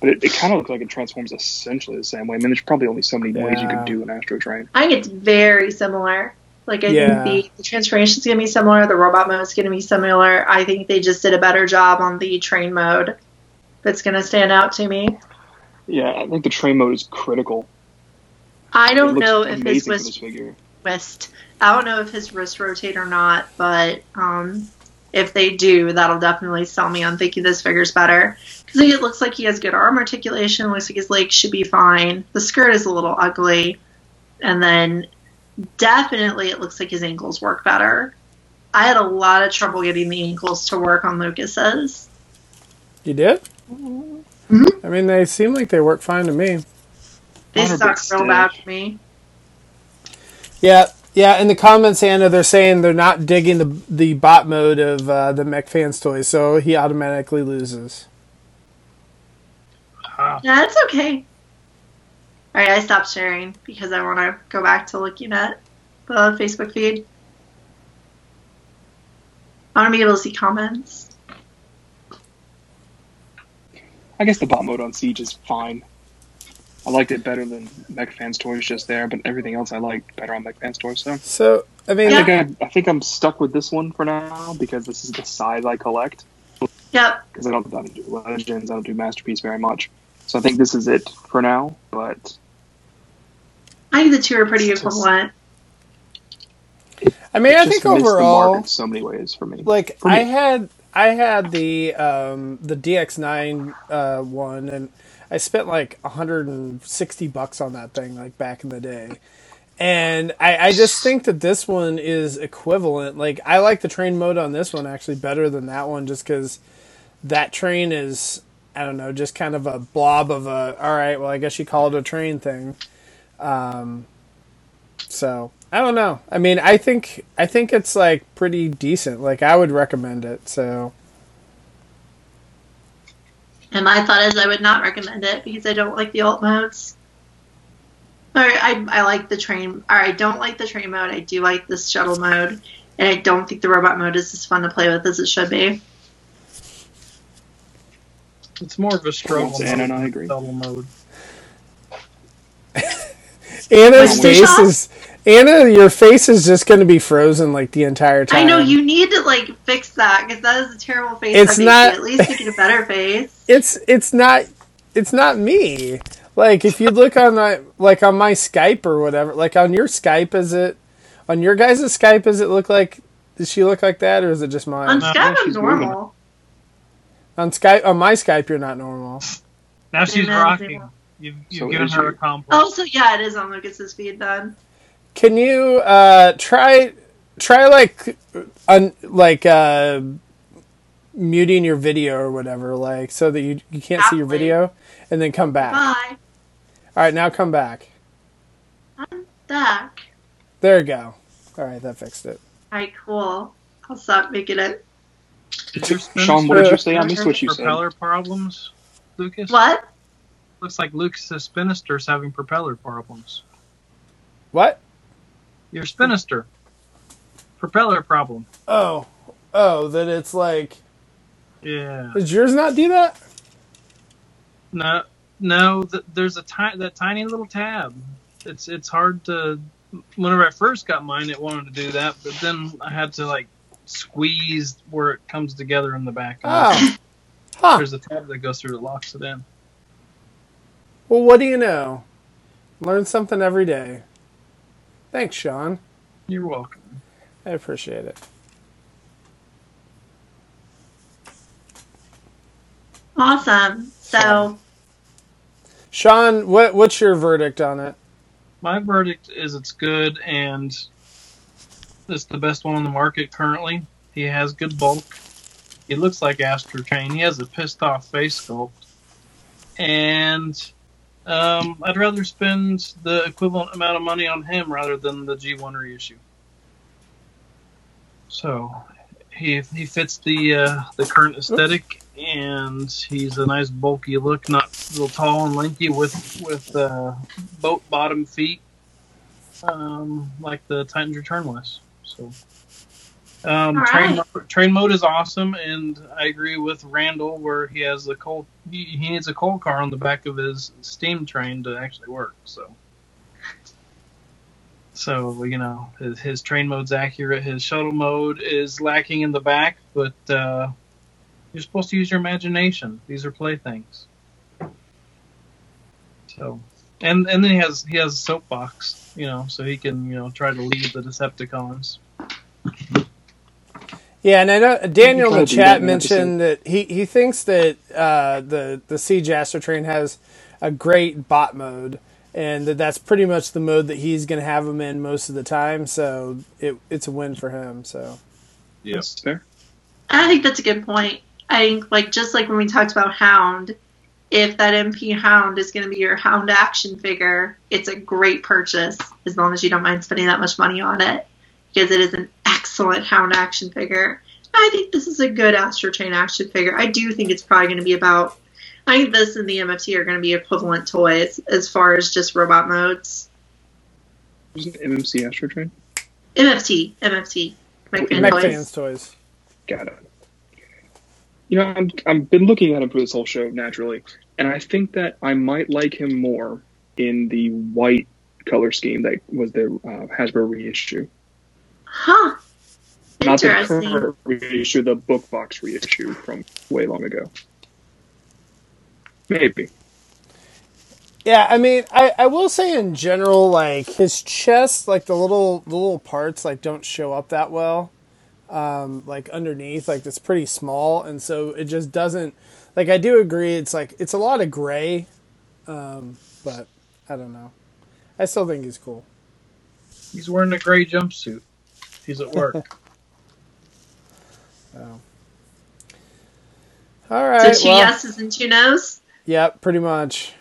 [SPEAKER 2] But it, it kind of looks like it transforms essentially the same way. I mean, there's probably only so many ways you
[SPEAKER 1] Yeah.
[SPEAKER 2] could do an Astro Train.
[SPEAKER 3] I think it's very similar. Like I
[SPEAKER 1] Yeah.
[SPEAKER 3] think the, the transformation's gonna be similar, the robot mode's gonna be similar. I think they just did a better job on the train mode. That's gonna stand out to me.
[SPEAKER 2] Yeah, I think the train mode is critical.
[SPEAKER 3] I don't know if his wrist,
[SPEAKER 2] this
[SPEAKER 3] wrist I don't know if his wrist rotate or not, but um, if they do, that'll definitely sell me on thinking this figure's better. Because it looks like he has good arm articulation. Looks like his legs should be fine. The skirt is a little ugly, and then definitely it looks like his ankles work better. I had a lot of trouble getting the ankles to work on Lucas's.
[SPEAKER 1] You did?
[SPEAKER 3] Mhm.
[SPEAKER 1] I mean, they seem like they work fine to me.
[SPEAKER 3] They
[SPEAKER 2] Mine are
[SPEAKER 3] suck
[SPEAKER 2] bit
[SPEAKER 3] real bad to me.
[SPEAKER 1] Yeah, yeah. In the comments, Anna, they're saying they're not digging the the bot mode of uh, the mech fans toys, so he automatically loses.
[SPEAKER 4] Ah,
[SPEAKER 3] Yeah, it's okay. Alright, I stopped sharing because I want to go back to looking at the Facebook feed. I want to be able to see comments.
[SPEAKER 2] I guess the bot mode on Siege is fine. I liked it better than Mech Fans Toys just there, but everything else I liked better on Mech Fans Toys. So
[SPEAKER 1] So, I mean,
[SPEAKER 2] I
[SPEAKER 3] Yeah.
[SPEAKER 2] think I, I think I'm stuck with this one for now because this is the size I collect.
[SPEAKER 3] Yep.
[SPEAKER 2] Because I don't, I don't do Legends, I don't do Masterpiece very much. So I think this is it for now. But
[SPEAKER 3] I think the two are pretty
[SPEAKER 2] just-
[SPEAKER 3] equivalent.
[SPEAKER 1] I mean,
[SPEAKER 2] it
[SPEAKER 1] I think
[SPEAKER 2] missed the
[SPEAKER 1] overall,
[SPEAKER 2] in so many ways for me.
[SPEAKER 1] like
[SPEAKER 2] For me.
[SPEAKER 1] I had I had the um, the DX9 uh, one, and I spent like 160 bucks on that thing, like back in the day. And I, I just think that this one is equivalent. Like I like the train mode on this one actually better than that one, just because that train is I don't know, just kind of a blob of a. All right, well I guess you call it a train thing. Um, so I don't know. I mean, I think I think it's like pretty decent. Like I would recommend it. So
[SPEAKER 3] And my thought is I would not recommend it because I don't like the alt modes. Or I, I like the train, or I don't like the train mode. I do like the shuttle mode. And I don't think the robot mode is as fun to play with as it should be.
[SPEAKER 4] it's more of a struggle
[SPEAKER 2] Yes, and I agree.
[SPEAKER 4] Double mode.
[SPEAKER 1] Anna's face is Anna. Your face is just going to be frozen like the entire time.
[SPEAKER 3] I know you need to like fix that because that is a terrible face.
[SPEAKER 1] It's
[SPEAKER 3] I think
[SPEAKER 1] not-
[SPEAKER 3] At least make it a better face.
[SPEAKER 1] It's it's not it's not me. Like if you look on my like on my Skype or whatever, like on your Skype, is it on your guys' Skype? Does it look like? Does she look like that, or is it just mine?
[SPEAKER 3] On
[SPEAKER 4] No,
[SPEAKER 3] Skype, I'm
[SPEAKER 2] she's
[SPEAKER 3] normal.
[SPEAKER 1] On Skype, on my Skype, you're not normal.
[SPEAKER 4] Now she's rocking. You've, you've
[SPEAKER 2] So
[SPEAKER 4] given her
[SPEAKER 2] you.
[SPEAKER 4] a complex.
[SPEAKER 3] Oh, so yeah, it is on Lucas's feed then.
[SPEAKER 1] Can you uh, try try like un, like uh, muting your video or whatever, like so that you you can't see your video, and then come back.
[SPEAKER 3] Bye.
[SPEAKER 1] All right, now come back.
[SPEAKER 3] I'm back.
[SPEAKER 1] There you go. All right, that fixed it.
[SPEAKER 3] Alright, cool. I'll stop making it.
[SPEAKER 4] Did your
[SPEAKER 2] Sean, what did you say? I missed what you
[SPEAKER 4] have
[SPEAKER 2] said.
[SPEAKER 4] Propeller problems, Lucas.
[SPEAKER 3] What?
[SPEAKER 4] Looks like Lucas's spinister's having propeller problems.
[SPEAKER 1] What?
[SPEAKER 4] Your spinister. Propeller problem.
[SPEAKER 1] Oh, oh, that it's like.
[SPEAKER 4] Yeah.
[SPEAKER 1] Does yours not do that?
[SPEAKER 4] No, no. Th- there's a ti- that tiny little tab. It's it's hard to. Whenever I first got mine, it wanted to do that, but then I had to like squeeze where it comes together in the back.
[SPEAKER 1] Oh, huh.
[SPEAKER 4] There's a tab that goes through that locks it in.
[SPEAKER 1] Well, what do you know? Learn something every day. Thanks, Sean.
[SPEAKER 4] You're welcome.
[SPEAKER 1] I appreciate it.
[SPEAKER 3] Awesome. So,
[SPEAKER 1] Sean, what what's your verdict on it?
[SPEAKER 4] My verdict is it's good and it's the best one on the market currently. He has good bulk. He looks like Astro Train. He has a pissed off face sculpt. And um, I'd rather spend the equivalent amount of money on him rather than the G1 reissue. So he he fits the uh, the current aesthetic and he's a nice bulky look, not real tall and lanky with with uh, boat bottom feet, um, like the Titan's Return was. So, um,
[SPEAKER 3] All
[SPEAKER 4] train
[SPEAKER 3] right.
[SPEAKER 4] train mode is awesome, and I agree with Randall where he has the coal. He, he needs a coal car on the back of his steam train to actually work. So. So you know his, his train mode's accurate. His shuttle mode is lacking in the back, but uh, you're supposed to use your imagination. These are playthings. So, and and then he has he has a soapbox, you know, so he can you know try to lead the Decepticons.
[SPEAKER 1] Yeah, and I know Daniel in the
[SPEAKER 2] to that
[SPEAKER 1] chat mentioned that he, he thinks that uh, the the Siege Astro Train has a great bot mode, and that that's pretty much the mode that he's going to have him in most of the time. So it it's a win for him. So
[SPEAKER 2] That's fair.
[SPEAKER 3] I think that's a good point. I think, like, just like when we talked about Hound, if that MP Hound is going to be your Hound action figure, it's a great purchase as long as you don't mind spending that much money on it because it is an excellent Hound action figure. I think this is a good Astro Train action figure. I do think it's probably going to be about. I think this and the MFT are going to be equivalent toys as far as just robot modes.
[SPEAKER 2] There's an MMC Astro Train.
[SPEAKER 3] MFT, MFT, McFan
[SPEAKER 1] Mech
[SPEAKER 3] toys.
[SPEAKER 1] toys.
[SPEAKER 2] Got it. You know, I'm I've been looking at him for this whole show naturally, and I think that I might like him more in the white color scheme that was the uh, Hasbro reissue.
[SPEAKER 3] Huh.
[SPEAKER 2] Not the
[SPEAKER 3] Interesting.
[SPEAKER 2] current reissue, the book box reissue from way long ago. Maybe.
[SPEAKER 1] Yeah, I mean, I, I will say in general, like his chest, like the little the little parts, like don't show up that well. Um, like underneath, like it's pretty small, and so it just doesn't. Like I do agree, it's like it's a lot of gray, um, but I don't know. I still think he's cool.
[SPEAKER 4] He's wearing a gray jumpsuit. He's at work. Oh.
[SPEAKER 1] All right,
[SPEAKER 3] So two
[SPEAKER 1] well,
[SPEAKER 3] yeses and two nos.
[SPEAKER 1] yeah, pretty much.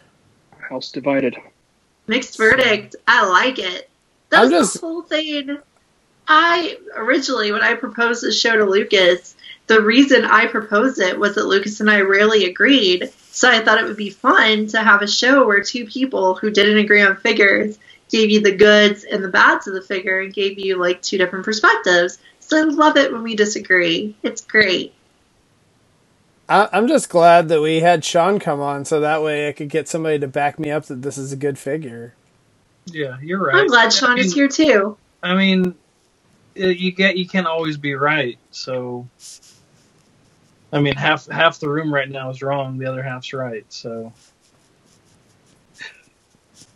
[SPEAKER 2] House divided.
[SPEAKER 3] Mixed verdict. I like it. That
[SPEAKER 1] just-
[SPEAKER 3] the whole thing. I originally, when I proposed this show to Lucas, the reason I proposed it was that Lucas and I rarely agreed. So I thought it would be fun to have a show where two people who didn't agree on figures gave you the goods and the bads of the figure and gave you like two different perspectives. So I love it when we disagree. It's great.
[SPEAKER 1] I, I'm just glad that we had Sean come on, so that way I could get somebody to back me up that this is a good figure.
[SPEAKER 4] yeah, you're right.
[SPEAKER 3] I'm glad
[SPEAKER 4] I
[SPEAKER 3] Sean is here too.
[SPEAKER 4] I mean, uh, you get you can't always be right. So, I mean, half half the room right now is wrong, the other half's right. So,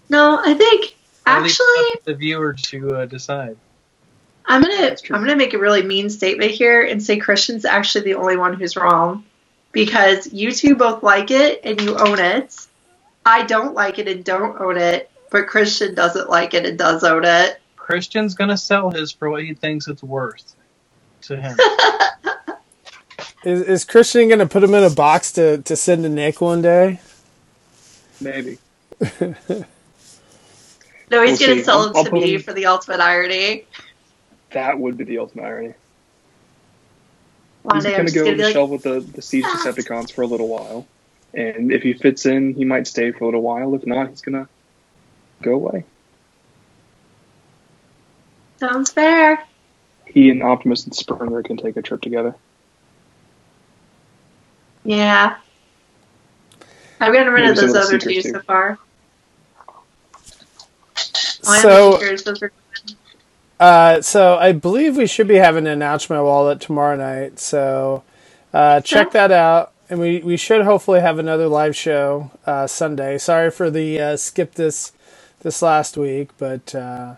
[SPEAKER 3] No, I think
[SPEAKER 4] I'll leave
[SPEAKER 3] actually
[SPEAKER 4] the viewer to uh, decide.
[SPEAKER 3] I'm gonna I'm gonna make a really mean statement here and say Christian's actually the only one who's wrong because you two both like it and you own it. I don't like it and don't own it, but Christian doesn't like it and does own it.
[SPEAKER 4] Christian's gonna sell his for what he thinks it's worth to him.
[SPEAKER 1] Is, is Christian going to put him in a box to, to send to Nick one day?
[SPEAKER 2] Maybe.
[SPEAKER 3] No, he's
[SPEAKER 2] We'll
[SPEAKER 3] gonna
[SPEAKER 2] see.
[SPEAKER 3] sell
[SPEAKER 2] I'll-
[SPEAKER 3] them
[SPEAKER 2] I'll
[SPEAKER 3] to me
[SPEAKER 2] him-
[SPEAKER 3] for the ultimate irony.
[SPEAKER 2] That would be the ultimate irony.
[SPEAKER 3] One
[SPEAKER 2] He's
[SPEAKER 3] I'm
[SPEAKER 2] going to go
[SPEAKER 3] gonna
[SPEAKER 2] on the
[SPEAKER 3] like,
[SPEAKER 2] shelf with the, the Siege ah! Decepticons for a little while. And if he fits in, he might stay for a little while. If not, he's going to go away.
[SPEAKER 3] sounds fair.
[SPEAKER 2] He and Optimus and Springer can take a trip together.
[SPEAKER 3] Yeah. I've gotten rid
[SPEAKER 2] Maybe
[SPEAKER 3] of those other two
[SPEAKER 2] too.
[SPEAKER 3] so far. Oh, I have
[SPEAKER 1] So-
[SPEAKER 3] the Seekers, those are
[SPEAKER 1] Uh, so I believe we should be having an announcement wallet tomorrow night. So uh, check that out, and we, we should hopefully have another live show uh, Sunday. Sorry for the uh, skip this this last week, but uh,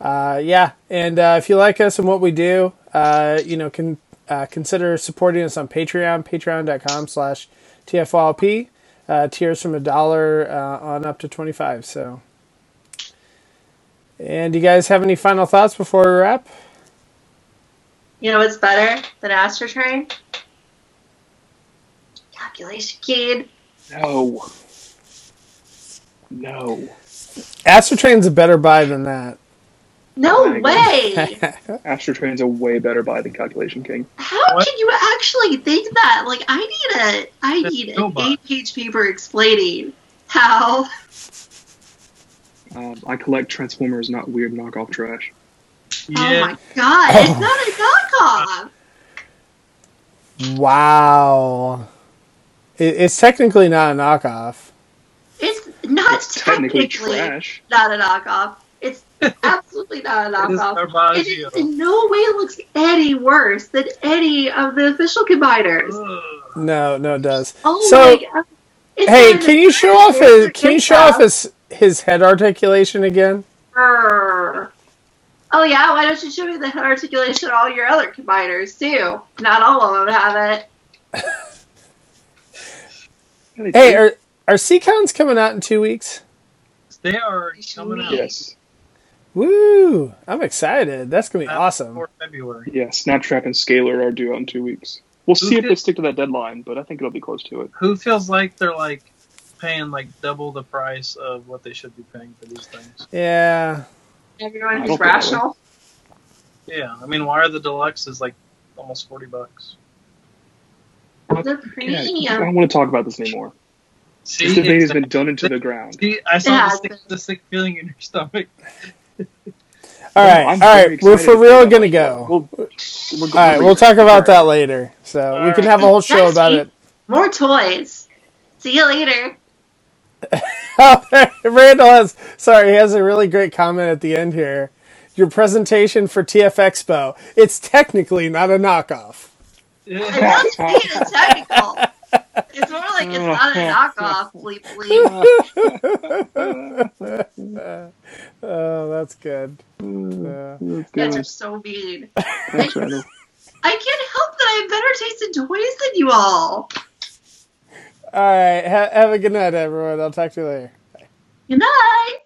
[SPEAKER 1] uh, yeah. And uh, if you like us and what we do, uh, you know, can uh, consider supporting us on Patreon, Patreon.com/slash TFLP. Uh, tiers from a dollar uh, on up to twenty five. So. And do you guys have any final thoughts before we wrap?
[SPEAKER 3] You know what's better than Astro Train? Calculation Kid.
[SPEAKER 2] No. No.
[SPEAKER 1] Astrotrain's a better buy than that.
[SPEAKER 3] No way!
[SPEAKER 2] Astro Train's a way better buy than Calculation King.
[SPEAKER 3] How
[SPEAKER 4] What?
[SPEAKER 3] can you actually think that? Like, I need a, I
[SPEAKER 4] Just
[SPEAKER 3] need
[SPEAKER 4] go
[SPEAKER 3] an
[SPEAKER 4] by.
[SPEAKER 3] eight-page paper explaining how.
[SPEAKER 2] Um, I collect Transformers, not weird knockoff trash.
[SPEAKER 3] Oh my god!
[SPEAKER 1] Oh.
[SPEAKER 3] It's not a knockoff.
[SPEAKER 1] wow. It, it's technically not a knockoff.
[SPEAKER 3] It's not
[SPEAKER 2] It's technically
[SPEAKER 3] technically
[SPEAKER 2] trash.
[SPEAKER 3] not a knockoff. It's absolutely not a knockoff. It in no way looks any worse than any of the official combiners.
[SPEAKER 1] No, no, it does.
[SPEAKER 3] Oh
[SPEAKER 1] So,
[SPEAKER 3] my god! It's
[SPEAKER 1] Hey, can you show off
[SPEAKER 3] fair
[SPEAKER 1] his?
[SPEAKER 3] to
[SPEAKER 1] Can you show off
[SPEAKER 3] that.
[SPEAKER 1] his his head articulation again?
[SPEAKER 3] Brr. Oh yeah, why don't you show me the head articulation of all your other combiners too? Not all of them have it.
[SPEAKER 1] Hey,
[SPEAKER 2] do.
[SPEAKER 1] are are Seacons coming out in two weeks?
[SPEAKER 4] They are coming out
[SPEAKER 2] yes.
[SPEAKER 1] Woo! I'm excited. That's gonna be
[SPEAKER 4] uh,
[SPEAKER 1] awesome.
[SPEAKER 4] before February.
[SPEAKER 2] Yeah, Snaptrap and Skalor are due out in two weeks. We'll
[SPEAKER 4] Who
[SPEAKER 2] see if they stick to that deadline, but I think it'll be close to it.
[SPEAKER 4] Who feels like they're like paying like double the price of what they should be paying for these things?
[SPEAKER 1] Yeah.
[SPEAKER 3] Everyone
[SPEAKER 2] don't
[SPEAKER 3] who's rational.
[SPEAKER 4] Yeah, I mean, why are the deluxe is like almost forty bucks?
[SPEAKER 3] The
[SPEAKER 2] Yeah, I don't want to talk about this anymore.
[SPEAKER 4] See,
[SPEAKER 2] This debate has been done into the ground.
[SPEAKER 4] See, I saw
[SPEAKER 3] Yeah,
[SPEAKER 4] the, sick, the sick feeling in your stomach.
[SPEAKER 1] All right.
[SPEAKER 2] I'm
[SPEAKER 1] all right. We're for real gonna go.
[SPEAKER 2] We'll, we're
[SPEAKER 1] All right. We'll talk about that later. So we can
[SPEAKER 4] right.
[SPEAKER 1] have a whole show about it.
[SPEAKER 3] More toys. See you later.
[SPEAKER 1] Randall has sorry, he has a really great comment at the end here. Your presentation for TF Expo. It's technically not a knockoff.
[SPEAKER 3] It
[SPEAKER 4] Yeah.
[SPEAKER 3] doesn't mean it's technical. It's more like it's not a knockoff, bleep bleep.
[SPEAKER 1] Oh, that's good. Uh,
[SPEAKER 2] Let's
[SPEAKER 3] You guys are so mean.
[SPEAKER 2] Thanks, Randall.
[SPEAKER 3] I can't help that I have better taste in toys than you all.
[SPEAKER 1] All right. Ha- have a good night, everyone. I'll talk to you later.
[SPEAKER 3] Good night.